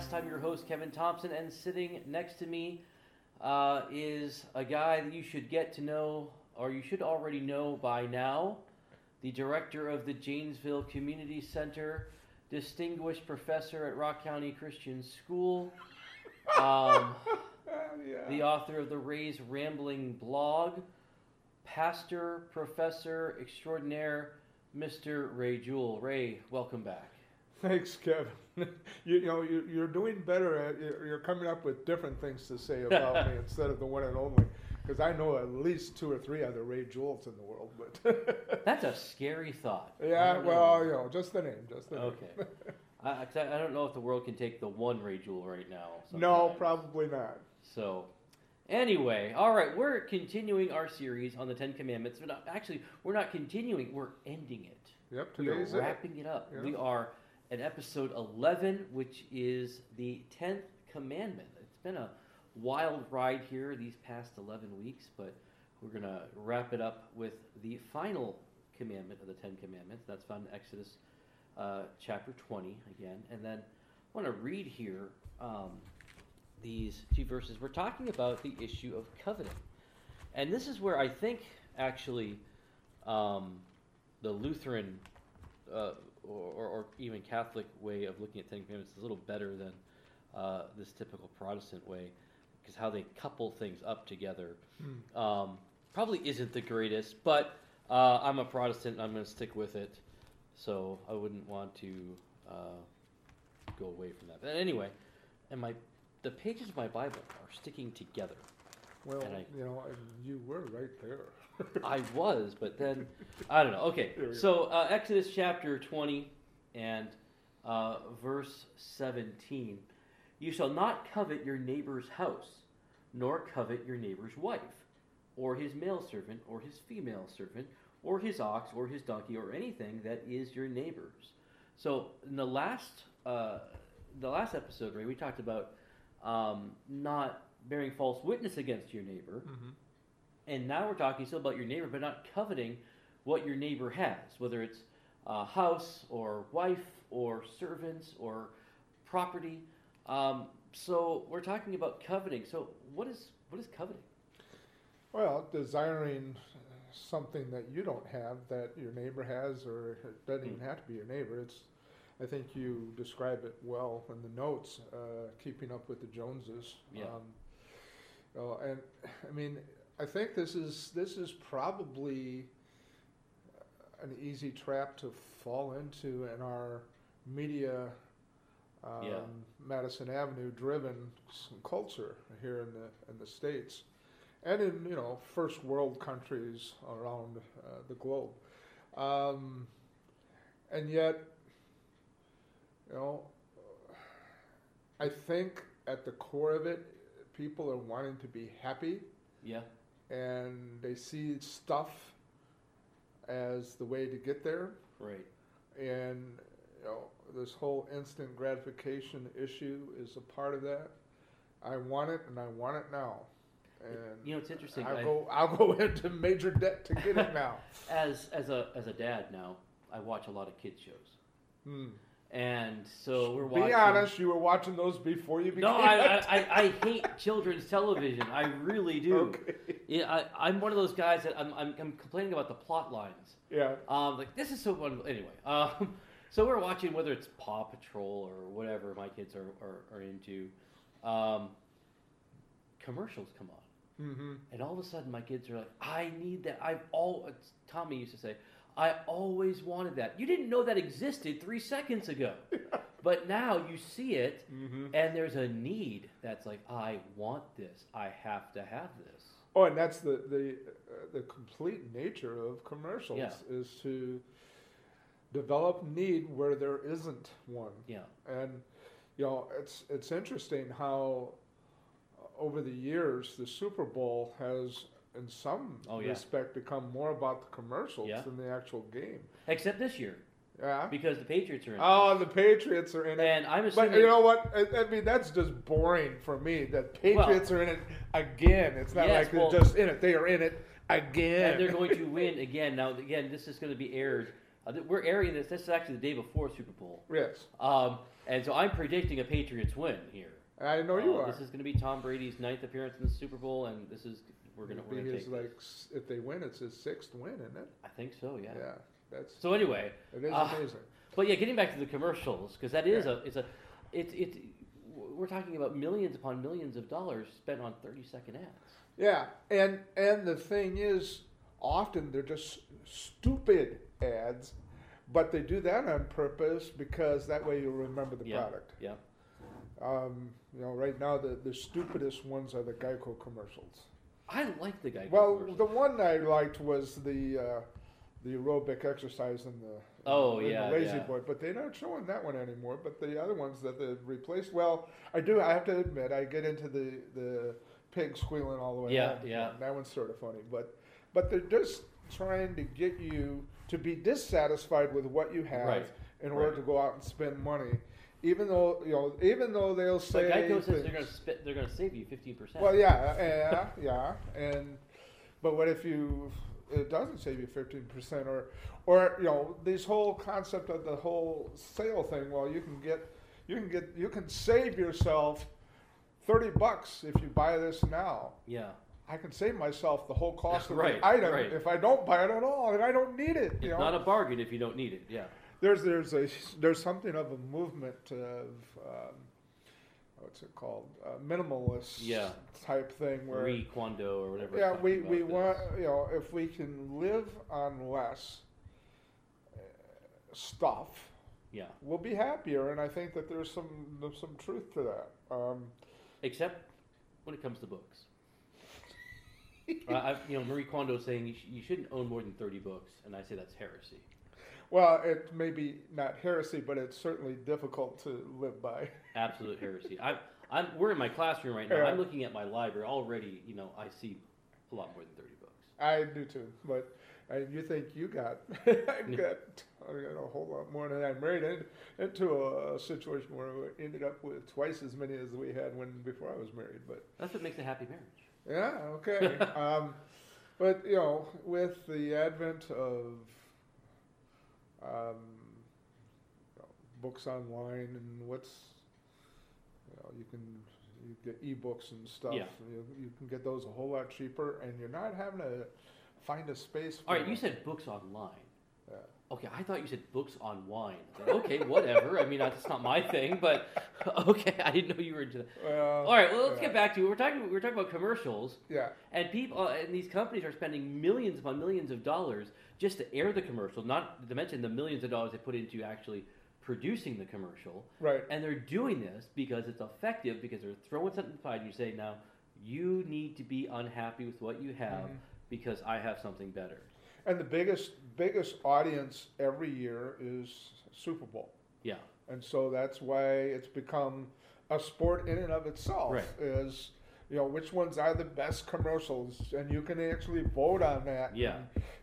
Podcast. I'm your host, Kevin Thompson, and sitting next to me uh, is a guy that you should get to know, or you should already know by now, the director of the Janesville Community Center, distinguished professor at Rock County Christian School, um, yeah. the author of the Ray's Rambling blog, pastor, professor extraordinaire, Mr. Ray Jewell. Ray, welcome back. Thanks, Kevin. you, you know, you, you're doing better at you're you're coming up with different things to say about me instead of the one and only. Because I know at least two or three other Ray Jewels in the world, but That's a scary thought. Yeah, well, you know, just the name, just the name. Okay. I, I 'cause I I don't know if the world can take the one Ray Jewel right now. no, probably not. So, anyway, all right, we're continuing our series on the Ten Commandments. But actually, we're not continuing; we're ending it. Yep, We are today's it. wrapping it up. Yeah. We are at episode eleven, which is the tenth commandment. It's been a wild ride here these past eleven weeks, but we're gonna wrap it up with the final commandment of the Ten Commandments. That's found in Exodus uh, chapter twenty again, and then I want to read here um, these two verses. We're talking about the issue of covenant. and this is where I think actually um, the Lutheran uh, or, or, even Catholic way of looking at Ten Commandments is a little better than uh, this typical Protestant way, because how they couple things up together um, probably isn't the greatest. But uh, I'm a Protestant, and I'm going to stick with it, so I wouldn't want to uh, go away from that. But anyway, and my the pages of my Bible are sticking together. Well, And I- you know, and you were right there. I was, but then I don't know. Okay, There we go. so uh, Exodus chapter twenty and uh, verse seventeen: You shall not covet your neighbor's house, nor covet your neighbor's wife, or his male servant, or his female servant, or his ox, or his donkey, or anything that is your neighbor's. So in the last uh, the last episode, Ray, we talked about um, not bearing false witness against your neighbor. Mhm. And now we're talking still about your neighbor, but not coveting what your neighbor has, whether it's a house or wife or servants or property. Um, so we're talking about coveting. So what is what is coveting? Well, desiring something that you don't have that your neighbor has, or it doesn't even Hmm. have to be your neighbor. It's, I think you describe it well in the notes. Uh, keeping up with the Joneses. Yeah. Um, oh, and I mean, I think this is this is probably an easy trap to fall into in our media. Um, Yeah. Madison Avenue driven culture here in the in the states and in you know first world countries around uh, the globe, um, and yet, you know, I think at the core of it, people are wanting to be happy, Yeah, and they see stuff as the way to get there, right. and you know this whole instant gratification issue is a part of that. I want it, and I want it now. And You know, it's interesting. I'll I- go. I'll go into major debt to get it now. as as a as a dad now, I watch a lot of kids shows, Hmm. And so we're watching. Be honest, you were watching those before you became. No, I, I, I, I hate children's television. I really do. Okay. Yeah, I, I'm one of those guys that I'm, I'm, I'm complaining about the plot lines. Yeah. Um, like this is so fun. Anyway, um, so we're watching whether it's Paw Patrol or whatever my kids are are, are into. Um, commercials come on, Mm-hmm. and all of a sudden my kids are like, "I need that." I've all Tommy used to say, "I always wanted that." You didn't know that existed three seconds ago, but now you see it, Mm-hmm. and there's a need that's like, "I want this. I have to have this." Oh, and that's the the uh, the complete nature of commercials Yeah. is to develop need where there isn't one. Yeah. And you know, it's it's interesting how uh, over the years the Super Bowl has, in some Oh, yeah. respect, become more about the commercials Yeah. than the actual game. Except this year Yeah. because the Patriots are in. it. Oh, the Patriots are in it. and I'm assuming But you know what? I, I mean, that's just boring for me. That Patriots are in it again. It's not Yes, like they're just in it. They are in it again. and they're going to win again. Now, again, this is going to be aired Uh, we're airing this. This is actually the day before Super Bowl, Yes, um, and so I'm predicting a Patriots win here. I know you Uh, are. This is going to be Tom Brady's ninth appearance in the Super Bowl, and this is we're going to It'll we're be his, take. like s- if they win, it's his sixth win, isn't it? I think so. Yeah. Yeah, that's So anyway, it is Ah. amazing. but yeah, getting back to the commercials because that is Yeah. a it's a it's it's we're talking about millions upon millions of dollars spent on thirty second ads. Yeah, and and the thing is, often they're just stupid ads, but they do that on purpose because that way you'll remember the Yeah. product. Yeah. Um, you know, right now the, the stupidest ones are the Geico commercials. I like the guy. Well, the one I liked was the uh, the aerobic exercise in the Oh, in the yeah, lazy yeah. boy, but they're not showing that one anymore. But the other ones that they've replaced, well, I do. I have to admit, I get into the the pig squealing all the way Yeah, home. yeah. That one's sort of funny, but but they're just trying to get you to be dissatisfied with what you have Right, in order right. to go out and spend money, even though you know, even though they'll say but Geico says they're going to spit, they're going to save you fifteen percent. well, yeah, uh, yeah, yeah, and but what if you it doesn't save you fifteen percent or or you know this whole concept of the whole sale thing? Well, you can get you can get you can save yourself thirty bucks if you buy this now. yeah. I can save myself the whole cost of Right, the item right. if I don't buy it at all, and I don't need it. It's You know, not a bargain if you don't need it. Yeah. There's there's a there's something of a movement of um, what's it called uh, minimalist Yeah. type thing where Marie Kondo or whatever. yeah we, we about want you know if we can live on less uh, stuff Yeah. we'll be happier and I think that there's some there's some truth to that um, Except when it comes to books. uh, you know, Marie Kondo is saying you, sh- you shouldn't own more than 30 books, and I say that's heresy. Well it may be not heresy but it's certainly difficult to live by Absolute heresy. I'm, I'm, we're in my classroom right now. Yeah. I'm looking at my library. Already, you know, I see a lot more than 30 books. I do too, but uh, you think you got? I've got, I got a whole lot more than I married in, into a, situation where we ended up with twice as many as we had when before I was married. But That's what makes a happy marriage. yeah, okay. um, but you know, with the advent of um, you know, books online and what's you know, you can you get ebooks and stuff. Yeah. You, you can get those a whole lot cheaper, and you're not having to find a space. For All right, you said books online. Okay, I thought you said books on wine. Said, okay, whatever. I mean, that's not my thing, but okay, I didn't know you were into that. Well, All right, well, let's yeah. get back to we're talking. We're talking about commercials, Yeah, and people uh, and these companies are spending millions upon millions of dollars just to air the commercial. Not to mention the millions of dollars they put into actually producing the commercial. right. And they're doing this because it's effective because they're throwing something aside and you say, now, you need to be unhappy with what you have Mhm. because I have something better. And the biggest biggest audience every year is Super Bowl, Yeah. and so that's why it's become a sport in and of itself. Right. Is you know which ones are the best commercials, and you can actually vote on that. Yeah.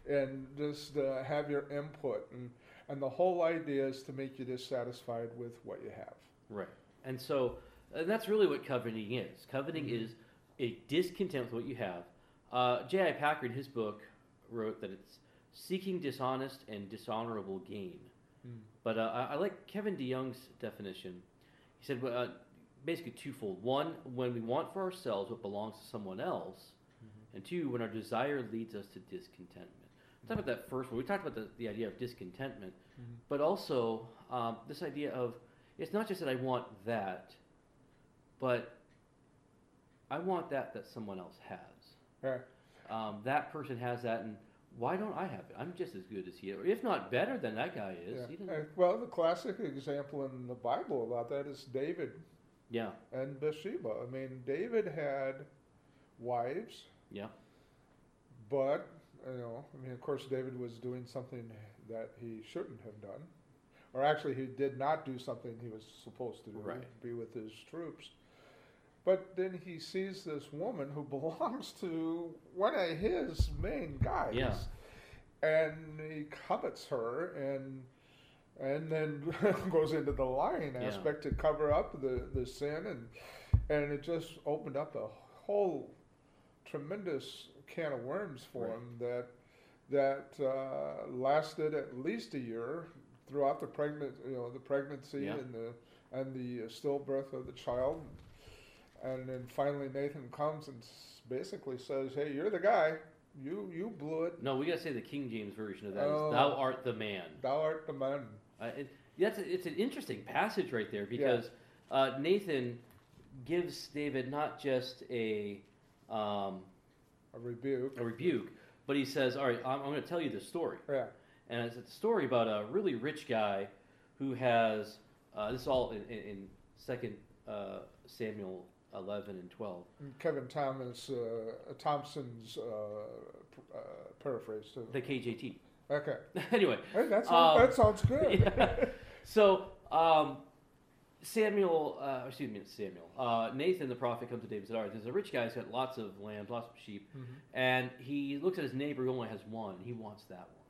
And, and just uh, have your input, and and the whole idea is to make you dissatisfied with what you have. Right. And so and that's really what coveting is. Coveting Mhm. is a discontent with what you have. Uh, J.I. Packer, in his book, wrote that it's seeking dishonest and dishonorable gain. But uh, I, I like Kevin DeYoung's definition. He said uh, basically twofold. One, when we want for ourselves what belongs to someone else, and two, when our desire leads us to discontentment. We talked about that first one. We talked about the, the idea of discontentment, but also um, this idea of it's not just that I want that, but I want that that someone else has. Yeah. Um, that person has that, and why don't I have it? I'm just as good as he or if not better than that guy is. Yeah. Well, the classic example in the Bible about that is David yeah, and Bathsheba. I mean, David had wives, yeah, but you know, I mean, of course, David was doing something that he shouldn't have done, or actually, he did not do something he was supposed to do, Right. be with his troops. But then he sees this woman who belongs to one of his main guys, Yeah. and he covets her, and and then goes into the lying Yeah. aspect to cover up the, the sin, and and it just opened up a whole tremendous can of worms for Right. him that that uh, lasted at least a year throughout the pregnant, you know, the pregnancy Yeah. and the and the stillbirth of the child, and then finally Nathan comes and basically says, "Hey, you're the guy. You you blew it. No, we gotta say the King James version of that Oh. "Thou art the man." Thou art the man." Uh, it, that's a, it's an interesting passage right there because uh, Nathan gives David not just a um, A rebuke. a rebuke, but he says, "All right, I'm, I'm going to tell you the story." Yeah. And it's a story about a really rich guy who has uh, this is all in, in, in Second uh, Samuel eleven and twelve. And Kevin Thomas uh, Thompson's uh, uh, paraphrase too. The KJT. Okay. anyway, Hey, that sounds, Um, that sounds good. yeah. So um, Samuel, uh, excuse me, Samuel. Uh, Nathan the prophet comes to David and "All right, there's a rich guy who's got lots of lambs, lots of sheep, Mhm. and he looks at his neighbor who only has one. He wants that one."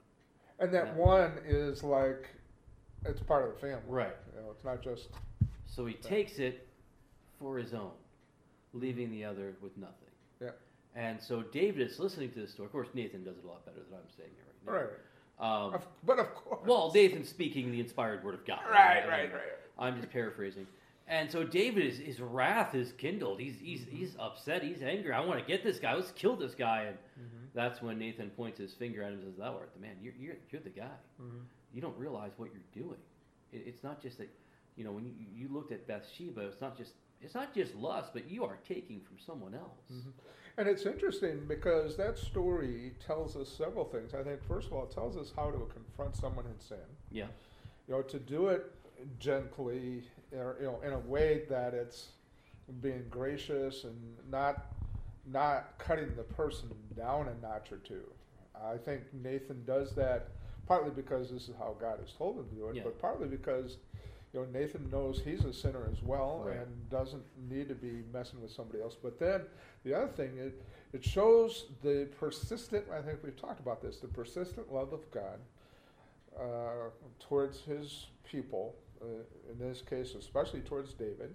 And that Yeah. one is like, it's part of the family. Right. You know, it's not just. So he takes it for his own, leaving the other with nothing. Yeah. And so David is listening to this story. Of course, Nathan does it a lot better than I'm saying it right now. Right. Um, Of, but of course. well, Nathan's speaking the inspired word of God. Right, And right, right. I'm just paraphrasing. And so David is his wrath is kindled. He's he's he's upset. He's angry. I want to get this guy. Let's kill this guy. And Mhm. that's when Nathan points his finger at him and says, "Thou art the man. You're you're, you're the guy. Mhm. You don't realize what you're doing. It, it's not just that, you know, when you, you looked at Bathsheba, it's not just it's not just lust, but you are taking from someone else. Mhm. And it's interesting because that story tells us several things. I think, first of all, it tells us how to confront someone in sin. Yeah, You know, to do it gently, or, you know, in a way that it's being gracious and not not cutting the person down a notch or two. I think Nathan does that partly because this is how God has told him to do it, Yeah. but partly because you know Nathan knows he's a sinner as well Right. and doesn't need to be messing with somebody else. But then the other thing it it shows the persistent. I think we've talked about this. The persistent love of God uh, towards His people, uh, in this case, especially towards David,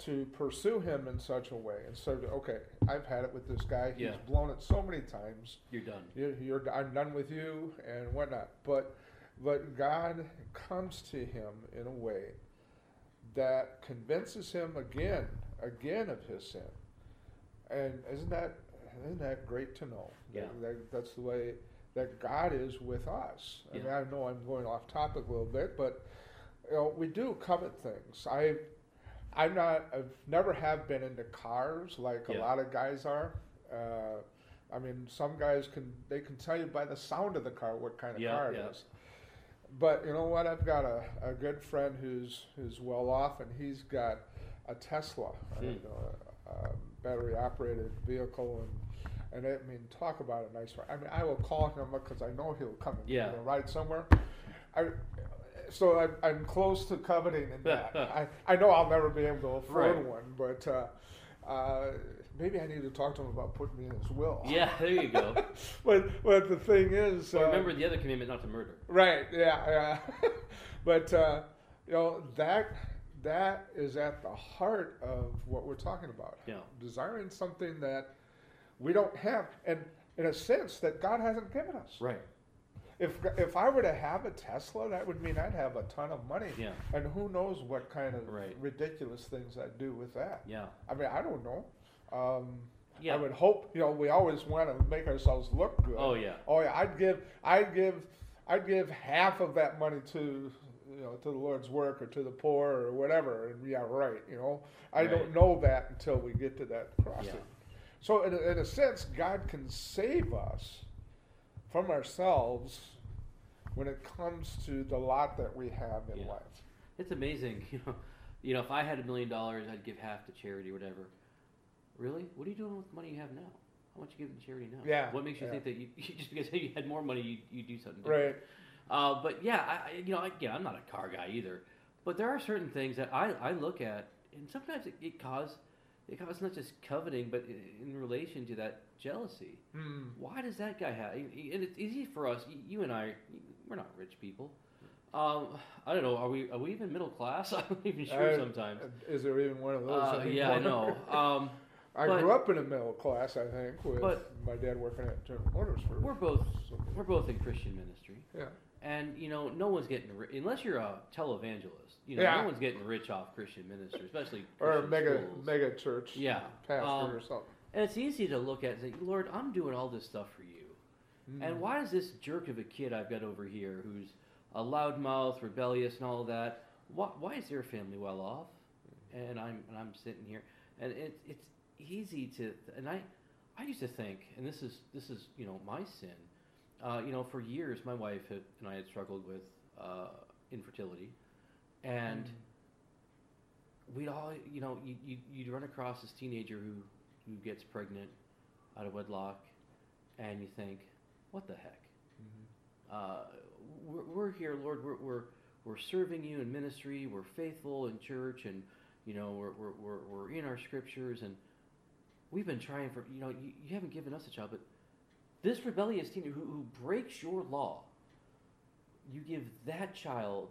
to pursue him in such a way. And so, okay, I've had it with this guy. He's Yeah. blown it so many times. you're done. You're, you're, I'm done with you and whatnot. But, but God comes to him in a way that convinces him again, again of his sin. And isn't that, isn't that great to know? Yeah. that- that's the way that God is with us. I mean, I know I'm going off topic a little bit, but you know, we do covet things. I, I'm not. I've never have been into cars like a lot of guys are. Uh, I mean, some guys can they can tell you by the sound of the car what kind of Yeah, car it yeah. is. But you know what? I've got a, a good friend who's who's well off, and he's got a Tesla, Hmm. a, a battery operated vehicle, and and I mean, talk about a nice ride. I mean, I will call him because I know he'll come and Yeah. ride somewhere. I, so I'm, I'm close to coveting in that. I, I know I'll never be able to afford Right. one, but uh, uh, maybe I need to talk to him about putting me in his will. Yeah, there you go. but but the thing is, But uh, remember the other commandment not to murder. Right. Yeah. Yeah. but uh, you know that that is at the heart of what we're talking about. Yeah. Desiring something that we don't have, and in a sense that God hasn't given us. Right. If if I were to have a Tesla, that would mean I'd have a ton of money. Yeah. And who knows what kind of Right. ridiculous things I'd do with that. Yeah. I mean, I don't know. Um, Yeah. I would hope, you know, we always want to make ourselves look good. Oh yeah. Oh yeah, I'd give, I'd give, I'd give half of that money to, you know, to the Lord's work or to the poor or whatever. And yeah, right. You know, I Right. don't know that until we get to that crossing. Yeah. So in a, in a sense, God can save us from ourselves when it comes to the lot that we have in Yeah. life. It's amazing, you know. You know, if I had a million dollars, I'd give half to charity or whatever. Really? What are you doing with the money you have now? How much you giving to charity now? Yeah, What makes you yeah. think that you just because you had more money, you you do something Right. different? Uh, but yeah, I, you know, again, I'm not a car guy either. But there are certain things that I, I look at, and sometimes it, it cause it causes not just coveting, but in relation to that jealousy. Mm. Why does that guy have? And it's easy for us. You and I, we're not rich people. Um, I don't know. Are we? Are we even middle class? I'm not even sure I- sometimes. Is there even one of those? Uh, yeah, I know. Um, I But- grew up in a middle class, I think, with But- my dad working at General Motors for. We're both we're both in Christian ministry, yeah. and you know, no one's getting ri- unless you're a televangelist. You know, Yeah. no one's getting rich off Christian ministry, especially Or a mega schools. mega church Yeah, pastor um, or something. And it's easy to look at and say, Lord, I'm doing all this stuff for you. And Mm. why is this jerk of a kid I've got over here who's a loudmouth, rebellious, and all that? Why, why is their family well off? And I'm and I'm sitting here, and it, it's easy to. And I, I used to think, and this is this is you know my sin. Uh, you know, for years my wife had, and I had struggled with uh, infertility, and Mm. we'd all you know you, you you'd run across this teenager who who gets pregnant out of wedlock, and you think, what the heck? Mhm. uh, we're, we're here, Lord. We're, we're we're serving you in ministry. We're faithful in church, and you know we're we're we're, we're in our scriptures, and we've been trying for you know you, you haven't given us a child, but this rebellious teen who, who breaks your law, you give that child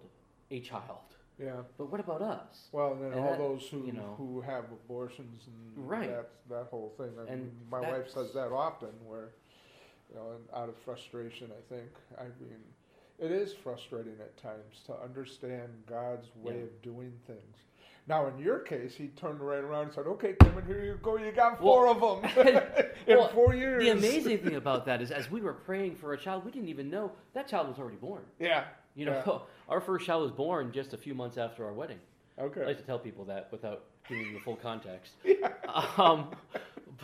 a child. Yeah. But what about us? Well, and then And all that, those who you know- who have abortions and Right. that that whole thing. I And mean, my wife says that often, where you know, and out of frustration, I think. I mean, it is frustrating at times to understand God's way Yeah. of doing things. Now, in your case, he turned right around and said, "Okay, Kevin, here you go. You got four of them in Well, four years." The amazing thing about that is, as we were praying for a child, we didn't even know that child was already born. yeah. You know, our first child was born just a few months after our wedding. Okay. I like to tell people that without giving the full context. Um,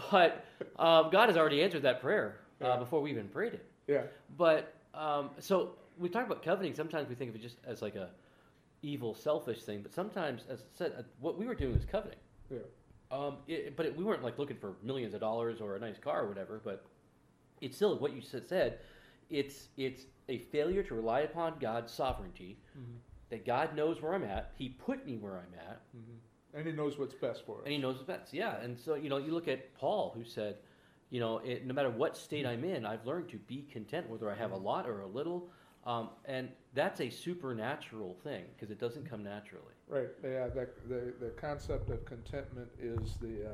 but um, God has already answered that prayer uh, Yeah. before we even prayed it. Yeah. But um, so we talk about coveting. Sometimes we think of it just as like a evil, selfish thing. But sometimes, as I said, uh, what we were doing was coveting. Yeah. Um, it, but it, we weren't like looking for millions of dollars or a nice car or whatever. But it's still what you said- said. It's it's a failure to rely upon God's sovereignty. Mhm. That God knows where I'm at. He put me where I'm at. Mhm. And he knows what's best for us. And he knows the best. Yeah. And so, you know, you look at Paul, who said, you know, it, no matter what state I'm in, I've learned to be content, whether I have a lot or a little. Um, and that's a supernatural thing because it doesn't come naturally. Right. Yeah. That, the the concept of contentment is the uh,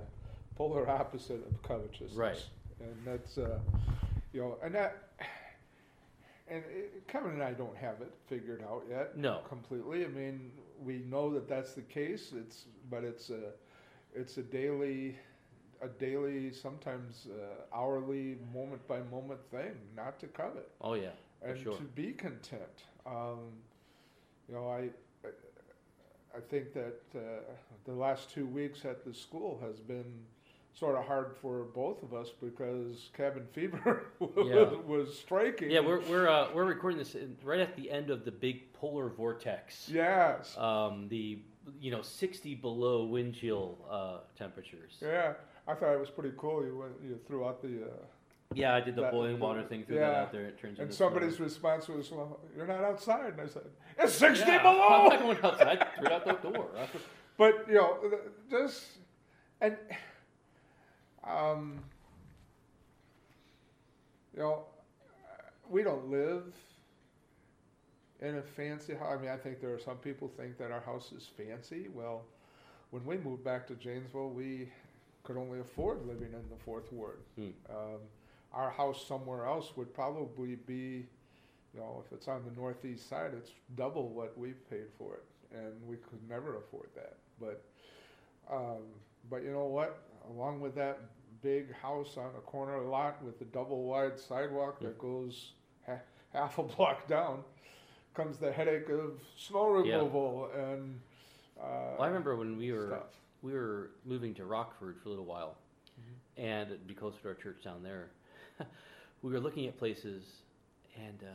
polar opposite of covetousness. Right. And that's uh, you know, and that, and it, Kevin and I don't have it figured out yet. No. Completely. I mean, we know that that's the case. It's but it's a it's a daily a daily sometimes uh, hourly moment by moment thing not to covet Oh, yeah. And sure. to be content. Um, you know, I I think that uh, the last two weeks at the school has been sort of hard for both of us because cabin fever was, Yeah. was striking. Yeah, we're, we're, uh, we're recording this in, right at the end of the big polar vortex. yes, Um, the, you know, 60 below wind chill uh, temperatures. yeah. I thought it was pretty cool. You went, you threw out the uh, Yeah, I did the That- boiling water thing, threw that out there, it turns and somebody's snow. response was, "Well, you're not outside." And I said, "It's sixty Yeah, below." I'm not going outside. I threw it out the door. But you know, just and um, you know, we don't live in a fancy house. I mean, I think there are some people think that our house is fancy. Well, when we moved back to Janesville, we could only afford living in the fourth ward. Hmm. Um, our house somewhere else would probably be, you know, if it's on the northeast side, it's double what we've paid for it, and we could never afford that. But, um, but you know what? Along with that big house on a corner lot with the double wide sidewalk that goes ha- half a block down, comes the headache of snow Yeah. removal and. Uh, Well, I remember when we were stuff. we were moving to Rockford for a little while, Mm-hmm. and it'd be closer to our church down there. we were looking at places, and uh,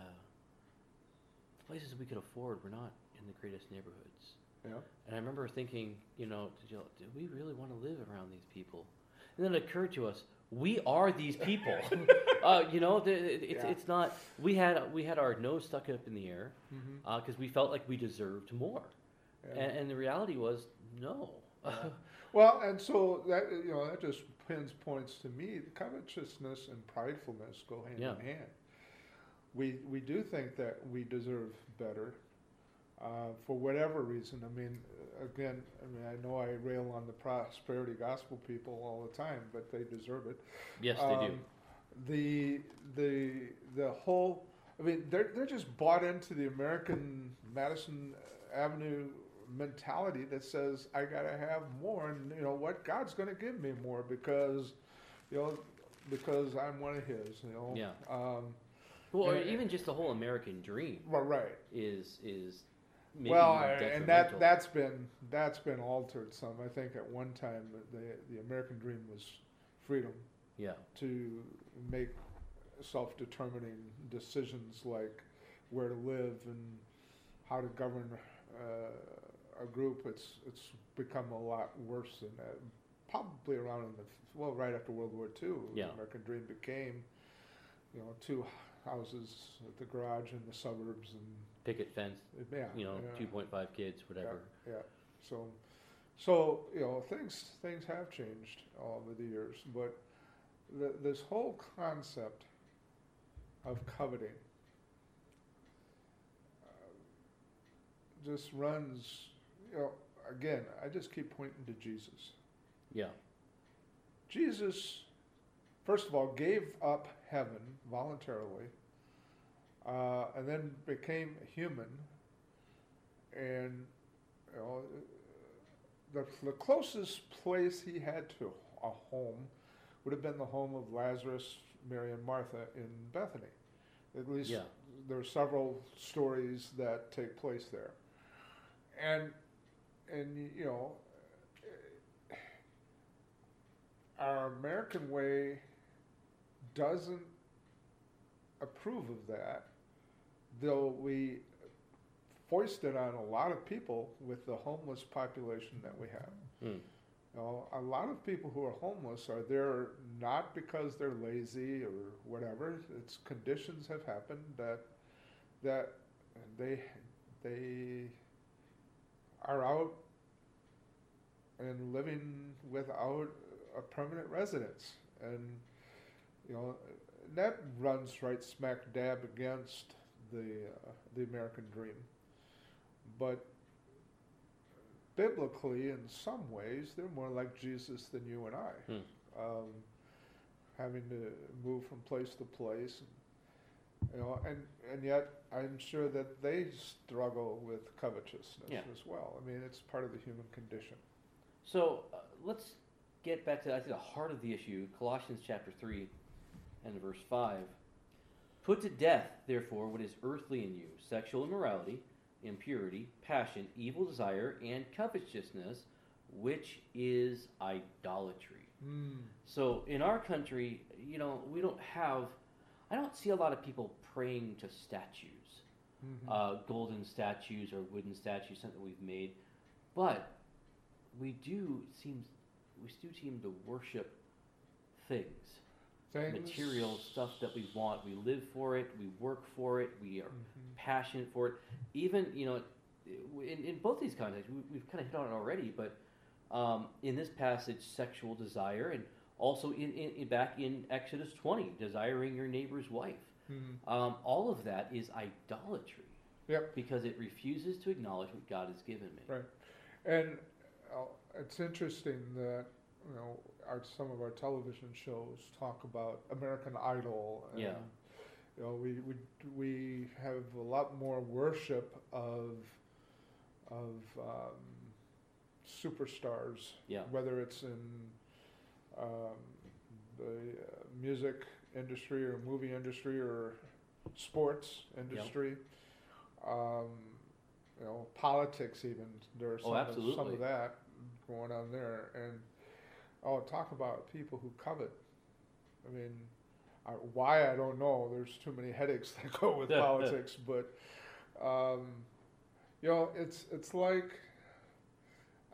the places we could afford were not in the greatest neighborhoods. Yeah. And I remember thinking, you know, did, you, do we really want to live around these people? And then it occurred to us, we are these people. uh, you know, the, it, it's, Yeah. it's not. We had we had our nose stuck up in the air because we felt like we deserved more, Yeah. and, and the reality was no. Well, and so that you know that just pins points to me. The covetousness and pridefulness go hand Yeah. in hand. We we do think that we deserve better, uh, for whatever reason. I mean, again, I mean, I know I rail on the prosperity gospel people all the time, but they deserve it. Yes, they do. Um, The the the whole. I mean, they're they're just bought into the American Madison Avenue mentality that says I gotta have more, and you know what, God's gonna give me more because, you know, because I'm one of His. You know. Yeah. Um, Well, or and- even just the whole American dream well, right. is is maybe well, and that that's been that's been altered some. I think at one time the the American dream was freedom yeah, to make self-determining decisions like where to live and how to govern uh, a group. It's it's become a lot worse than that. Probably around in the well, right after World War II, Yeah. the American dream became, you know, two houses at the garage in the suburbs and picket fence, yeah, you know, yeah. two point five kids, whatever. Yeah, yeah. So, so you know, things things have changed over the years, but the, this whole concept of coveting uh, just runs. You know, again, I just keep pointing to Jesus. Yeah, Jesus, first of all, gave up heaven voluntarily, uh, and then became human. And you know, the, the closest place he had to a home would have been the home of Lazarus, Mary, and Martha in Bethany. At least Yeah. there are several stories that take place there. And and you know, our American way doesn't approve of that, though we foist it on a lot of people with the homeless population that we have. Hmm. You know, a lot of people who are homeless are there not because they're lazy or whatever. It's conditions have happened that that they they are out and living without a permanent residence, and you know that runs right smack dab against the uh, the American dream. But biblically, in some ways, they're more like Jesus than you and I, Hmm. um, having to move from place to place. And, you know, and, and yet I'm sure that they struggle with covetousness Yeah. as well. I mean, it's part of the human condition. So uh, let's get back to I think the heart of the issue, Colossians chapter three, and verse five. Put to death, therefore, what is earthly in you: sexual immorality, impurity, passion, evil desire, and covetousness, which is idolatry. Mm. So in our country, you know, we don't have. I don't see a lot of people praying to statues Mhm. uh, golden statues or wooden statues, something we've made. But we do seem we do seem to worship things, Things- material stuff that we want. We live for it. We work for it. We are Mhm. passionate for it. Even you know, in, in both these contexts, we, we've kind of hit on it already. But um, in this passage, sexual desire, and also in, in, back in Exodus twenty, desiring your neighbor's wife. Mhm. Um, all of that is idolatry. Yep. Because it refuses to acknowledge what God has given me. Right. And it's interesting that you know our, some of our television shows talk about American Idol. And, Yeah. You know, we, we we have a lot more worship of of um, superstars. Yeah. Whether it's in um, the uh, music industry or movie industry or sports industry. Um, you know, politics even. There's Oh, some, of, some of that going on there. And oh, talk about people who covet. I mean, I, why I don't know. There's too many headaches that go with politics, but um, you know, it's it's like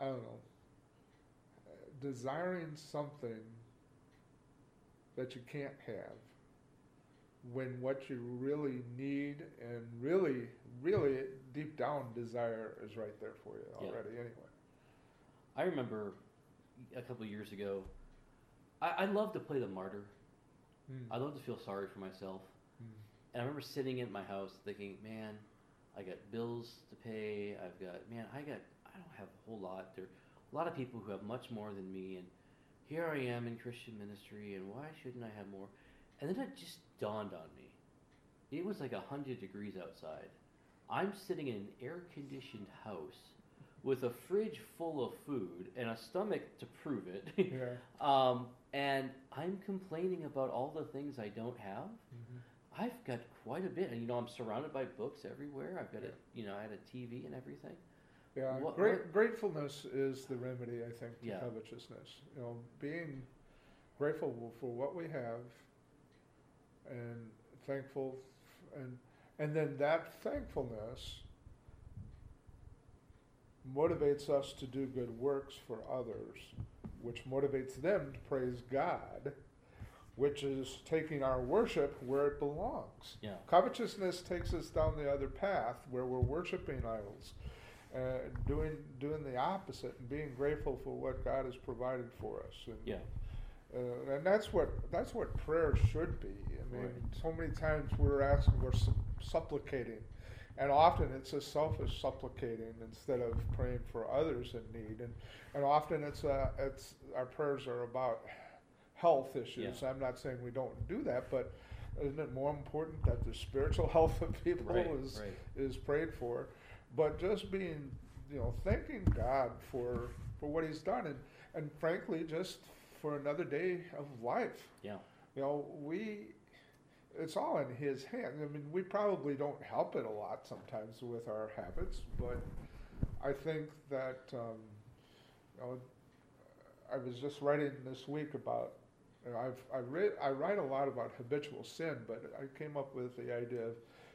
I don't know, desiring something that you can't have when what you really need and really, really deep down desire is right there for you Yeah. already anyway. I remember a couple of years ago, I, I love to play the martyr. Mm. I love to feel sorry for myself. And I remember sitting in my house thinking, man, I got bills to pay. I've got man, I got I don't have a whole lot. There are a lot of people who have much more than me, and here I am in Christian ministry, and why shouldn't I have more? And then it just dawned on me. It was like a hundred degrees outside. I'm sitting in an air-conditioned house with a fridge full of food and a stomach to prove it. Yeah. um, and I'm complaining about all the things I don't have. Mhm. I've got quite a bit, and you know, I'm surrounded by books everywhere. I've got a, you know, I had a TV and everything. Yeah, What- great, what- gratefulness is the remedy, I think, to Yeah. covetousness. You know, being grateful for what we have, and thankful, f- and and then that thankfulness motivates us to do good works for others, which motivates them to praise God, which is taking our worship where it belongs. Yeah. Covetousness takes us down the other path where we're worshiping idols, uh, doing doing the opposite, and being grateful for what God has provided for us. And, Yeah. uh, and that's what that's what prayer should be. I mean, Right. so many times we're asking, we're su- supplicating, and often it's a selfish supplicating instead of praying for others in need. And and often it's uh, it's our prayers are about health issues. I'm not saying we don't do that, but isn't it more important that the spiritual health of people Right. is Right. is prayed for? But just being, you know, thanking God for for what He's done, and and frankly, just for another day of life. Yeah. You know, we. It's all in His hands. I mean, we probably don't help it a lot sometimes with our habits, but I think that um, you know, I was just writing this week about. You know, I've I read I write a lot about habitual sin, but I came up with the idea of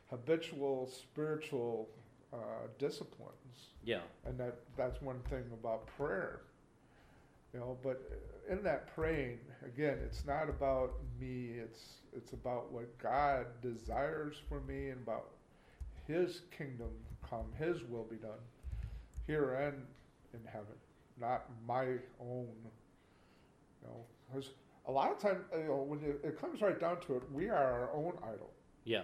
habitual spiritual uh, disciplines, Yeah. and that that's one thing about prayer. You know, but in that praying, again, it's not about me. It's it's about what God desires for me and about His kingdom come, His will be done, here and in heaven, not my own. You know, 'cause a lot of times, you know, when it, it comes right down to it, we are our own idol Yeah.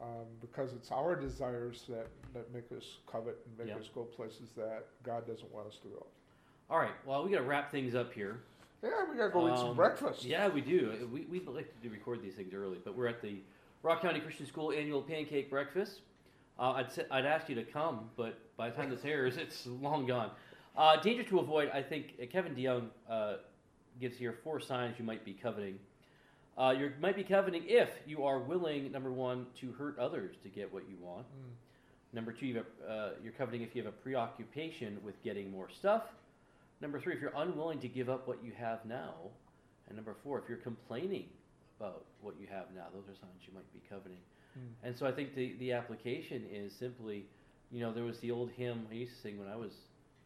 um, because it's our desires that, that make us covet and make Yeah. us go places that God doesn't want us to go. All right. Well, we got to wrap things up here. Yeah, we gotta go eat some Um, breakfast. Yeah, we do. We we like to record these things early, but we're at the Rock County Christian School annual pancake breakfast. Uh, I'd say, I'd ask you to come, but by the time this airs, it's long gone. Uh, danger to avoid. I think uh, Kevin DeYoung uh, gives here four signs you might be coveting. Uh, you might be coveting if you are willing, number one, to hurt others to get what you want. Mm. Number two, you have a, uh, you're coveting if you have a preoccupation with getting more stuff. Number three, if you're unwilling to give up what you have now. And number four, if you're complaining about what you have now, those are signs you might be coveting. Mm. And so I think the, the application is simply, you know, there was the old hymn I used to sing when I was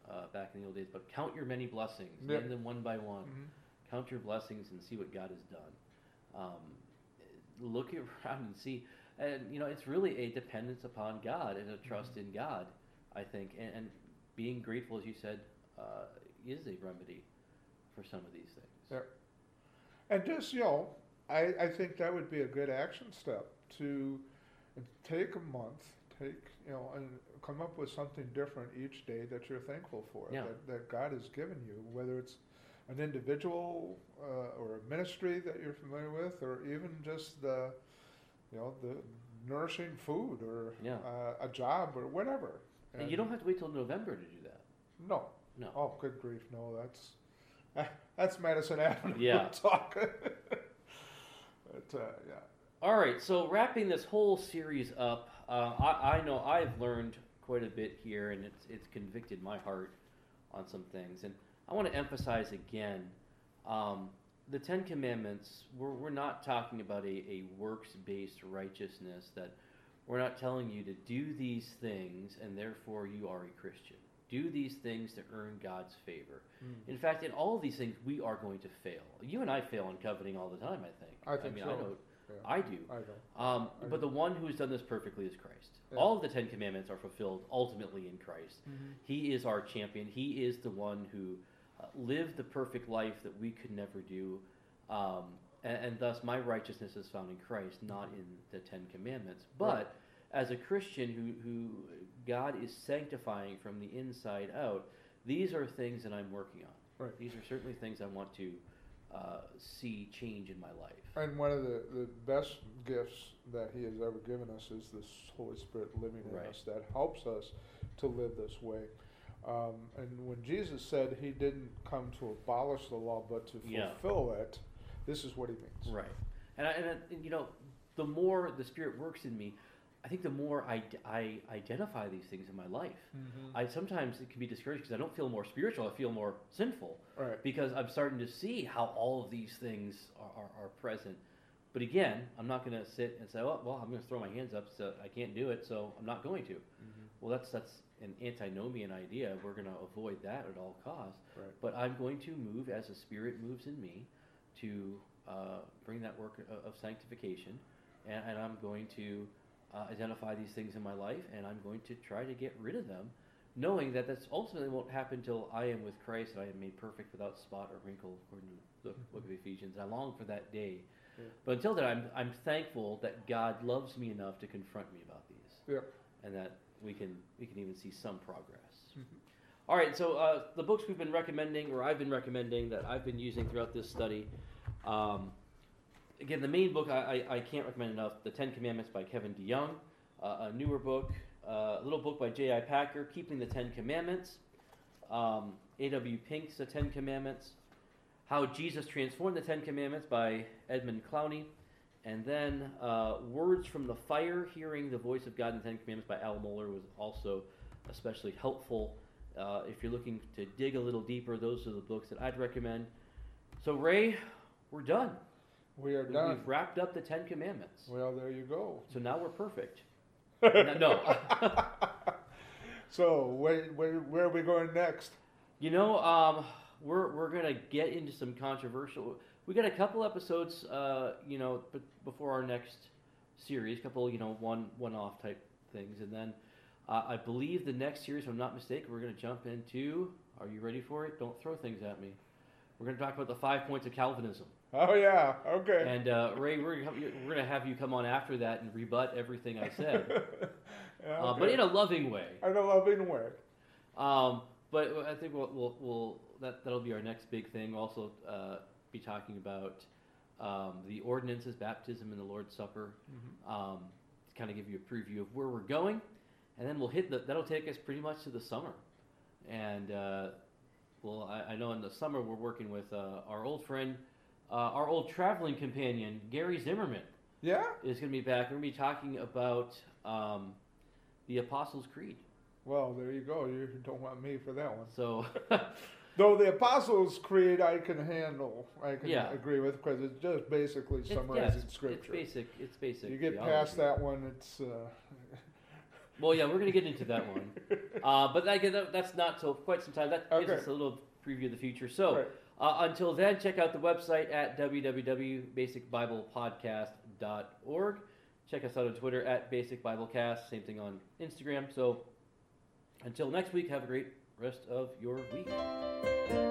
uh, back in the old days, but count your many blessings, Yep. name them one by one. Mhm. Count your blessings and see what God has done. Um, look around and see, and you know, it's really a dependence upon God and a trust Mm-hmm. in God. I think, and, and being grateful, as you said, uh, is a remedy for some of these things. Yeah. And just, you know, I, I think that would be a good action step to take a month, take, you know, and come up with something different each day that you're thankful for, Yeah. that, that God has given you, whether it's an individual uh, or a ministry that you're familiar with, or even just the, you know, the nourishing food or Yeah. uh, a job or whatever. And you don't have to wait till November to do that. No. No. Oh, good grief! No, that's that's Madison Avenue Yeah. talk. but uh, yeah, All right, so wrapping this whole series up, uh, I, I know I've learned quite a bit here, and it's it's convicted my heart on some things, and I want to emphasize again, um, the Ten Commandments. We're we're not talking about a, a works based righteousness that we're not telling you to do these things and therefore you are a Christian. Do these things to earn God's favor. In fact, in all of these things, we are going to fail. You and I fail in coveting all the time. I think. I think mean, so. I know Yeah. I do. I know. Um, I but the one who has done this perfectly is Christ. Yeah. All of the Ten Commandments are fulfilled ultimately in Christ. He is our champion. He is the one who uh, lived the perfect life that we could never do. Um, and, and thus, my righteousness is found in Christ, not in the Ten Commandments. But as a Christian who, who God is sanctifying from the inside out, these are things that I'm working on. Right. These are certainly things I want to uh, see change in my life. And one of the, the best gifts that He has ever given us is this Holy Spirit living in Right. us that helps us to live this way. Um, and when Jesus said He didn't come to abolish the law but to Yeah. fulfill it, this is what He means. Right. And, I, and, I, and you know, the more the Spirit works in me, I think the more I, I identify these things in my life. Mhm. I sometimes it can be discouraged because I don't feel more spiritual. I feel more sinful right. because I'm starting to see how all of these things are, are, are present. But again, I'm not going to sit and say, "Oh, well, I'm going to throw my hands up, so I can't do it, so I'm not going to." Mhm. Well, that's that's an antinomian idea. We're going to avoid that at all costs. Right. But I'm going to move as the Spirit moves in me to uh, bring that work of, of sanctification, and, and I'm going to uh, identify these things in my life, and I'm going to try to get rid of them, knowing that that's ultimately won't happen until I am with Christ and I am made perfect without spot or wrinkle, according to the book of Ephesians. I long for that day. Yeah. But until then, I'm, I'm thankful that God loves me enough to confront me about these Yeah. and that we can we can even see some progress. Mhm. All right, so uh, the books we've been recommending, or I've been recommending, that I've been using throughout this study. Um, again, the main book I, I, I can't recommend enough: The Ten Commandments by Kevin DeYoung. Uh, a newer book, uh, a little book by J.I. Packer, Keeping the Ten Commandments. Um, A.W. Pink's The Ten Commandments. How Jesus Transformed the Ten Commandments by Edmund Clowney. And then uh, Words from the Fire, Hearing the Voice of God in the Ten Commandments by Al Mohler was also especially helpful. Uh, if you're looking to dig a little deeper, those are the books that I'd recommend. So, Ray, we're done. We are done. We've wrapped up the Ten Commandments. Well, there you go. So now we're perfect. no. So, where, where, where are we going next? You know, um, we're we're gonna get into some controversial. We got a couple episodes, uh, you know, b- before our next series, couple, you know, one one off type things, and then uh, I believe the next series, if I'm not mistaken, we're gonna jump into. Are you ready for it? Don't throw things at me. We're gonna talk about the five points of Calvinism, Oh, yeah. Okay. and uh, Ray, we're we're gonna have you come on after that and rebut everything I said, Yeah, uh, but in a loving way. I know loving way. Um, but I think we'll, we'll, we'll that that'll be our next big thing. We'll also uh, be talking about um, the ordinances, baptism, and the Lord's Supper. Um, to kind of give you a preview of where we're going, and then we'll hit the. That'll take us pretty much to the summer, and uh, well, I, I know in the summer we're working with uh, our old friend, uh, our old traveling companion Gary Zimmerman Yeah? is going to be back. We're going to be talking about um, the Apostles' Creed. Well, there you go. You don't want me for that one. So. Though the Apostles' Creed I can handle, I can Yeah. agree with because it's just basically It's- summarizing yeah, it's, Scripture. It's basic. It's basic. you get theology. past that one, it's. Uh, Well, yeah, we're going to get into that one. Uh, but that, that- that's not till quite some time. That gives us a little preview of the future. So right. Uh, until then, check out the website at www.basicbiblepodcast.org. Check us out on Twitter at Basic Biblecast. Same thing on Instagram. So until next week, have a great rest of your week.